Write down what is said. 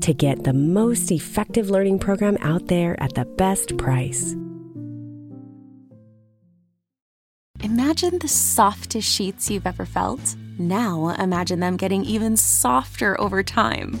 to get the most effective learning program out there at the best price. Imagine the softest sheets you've ever felt. Now imagine them getting even softer over time.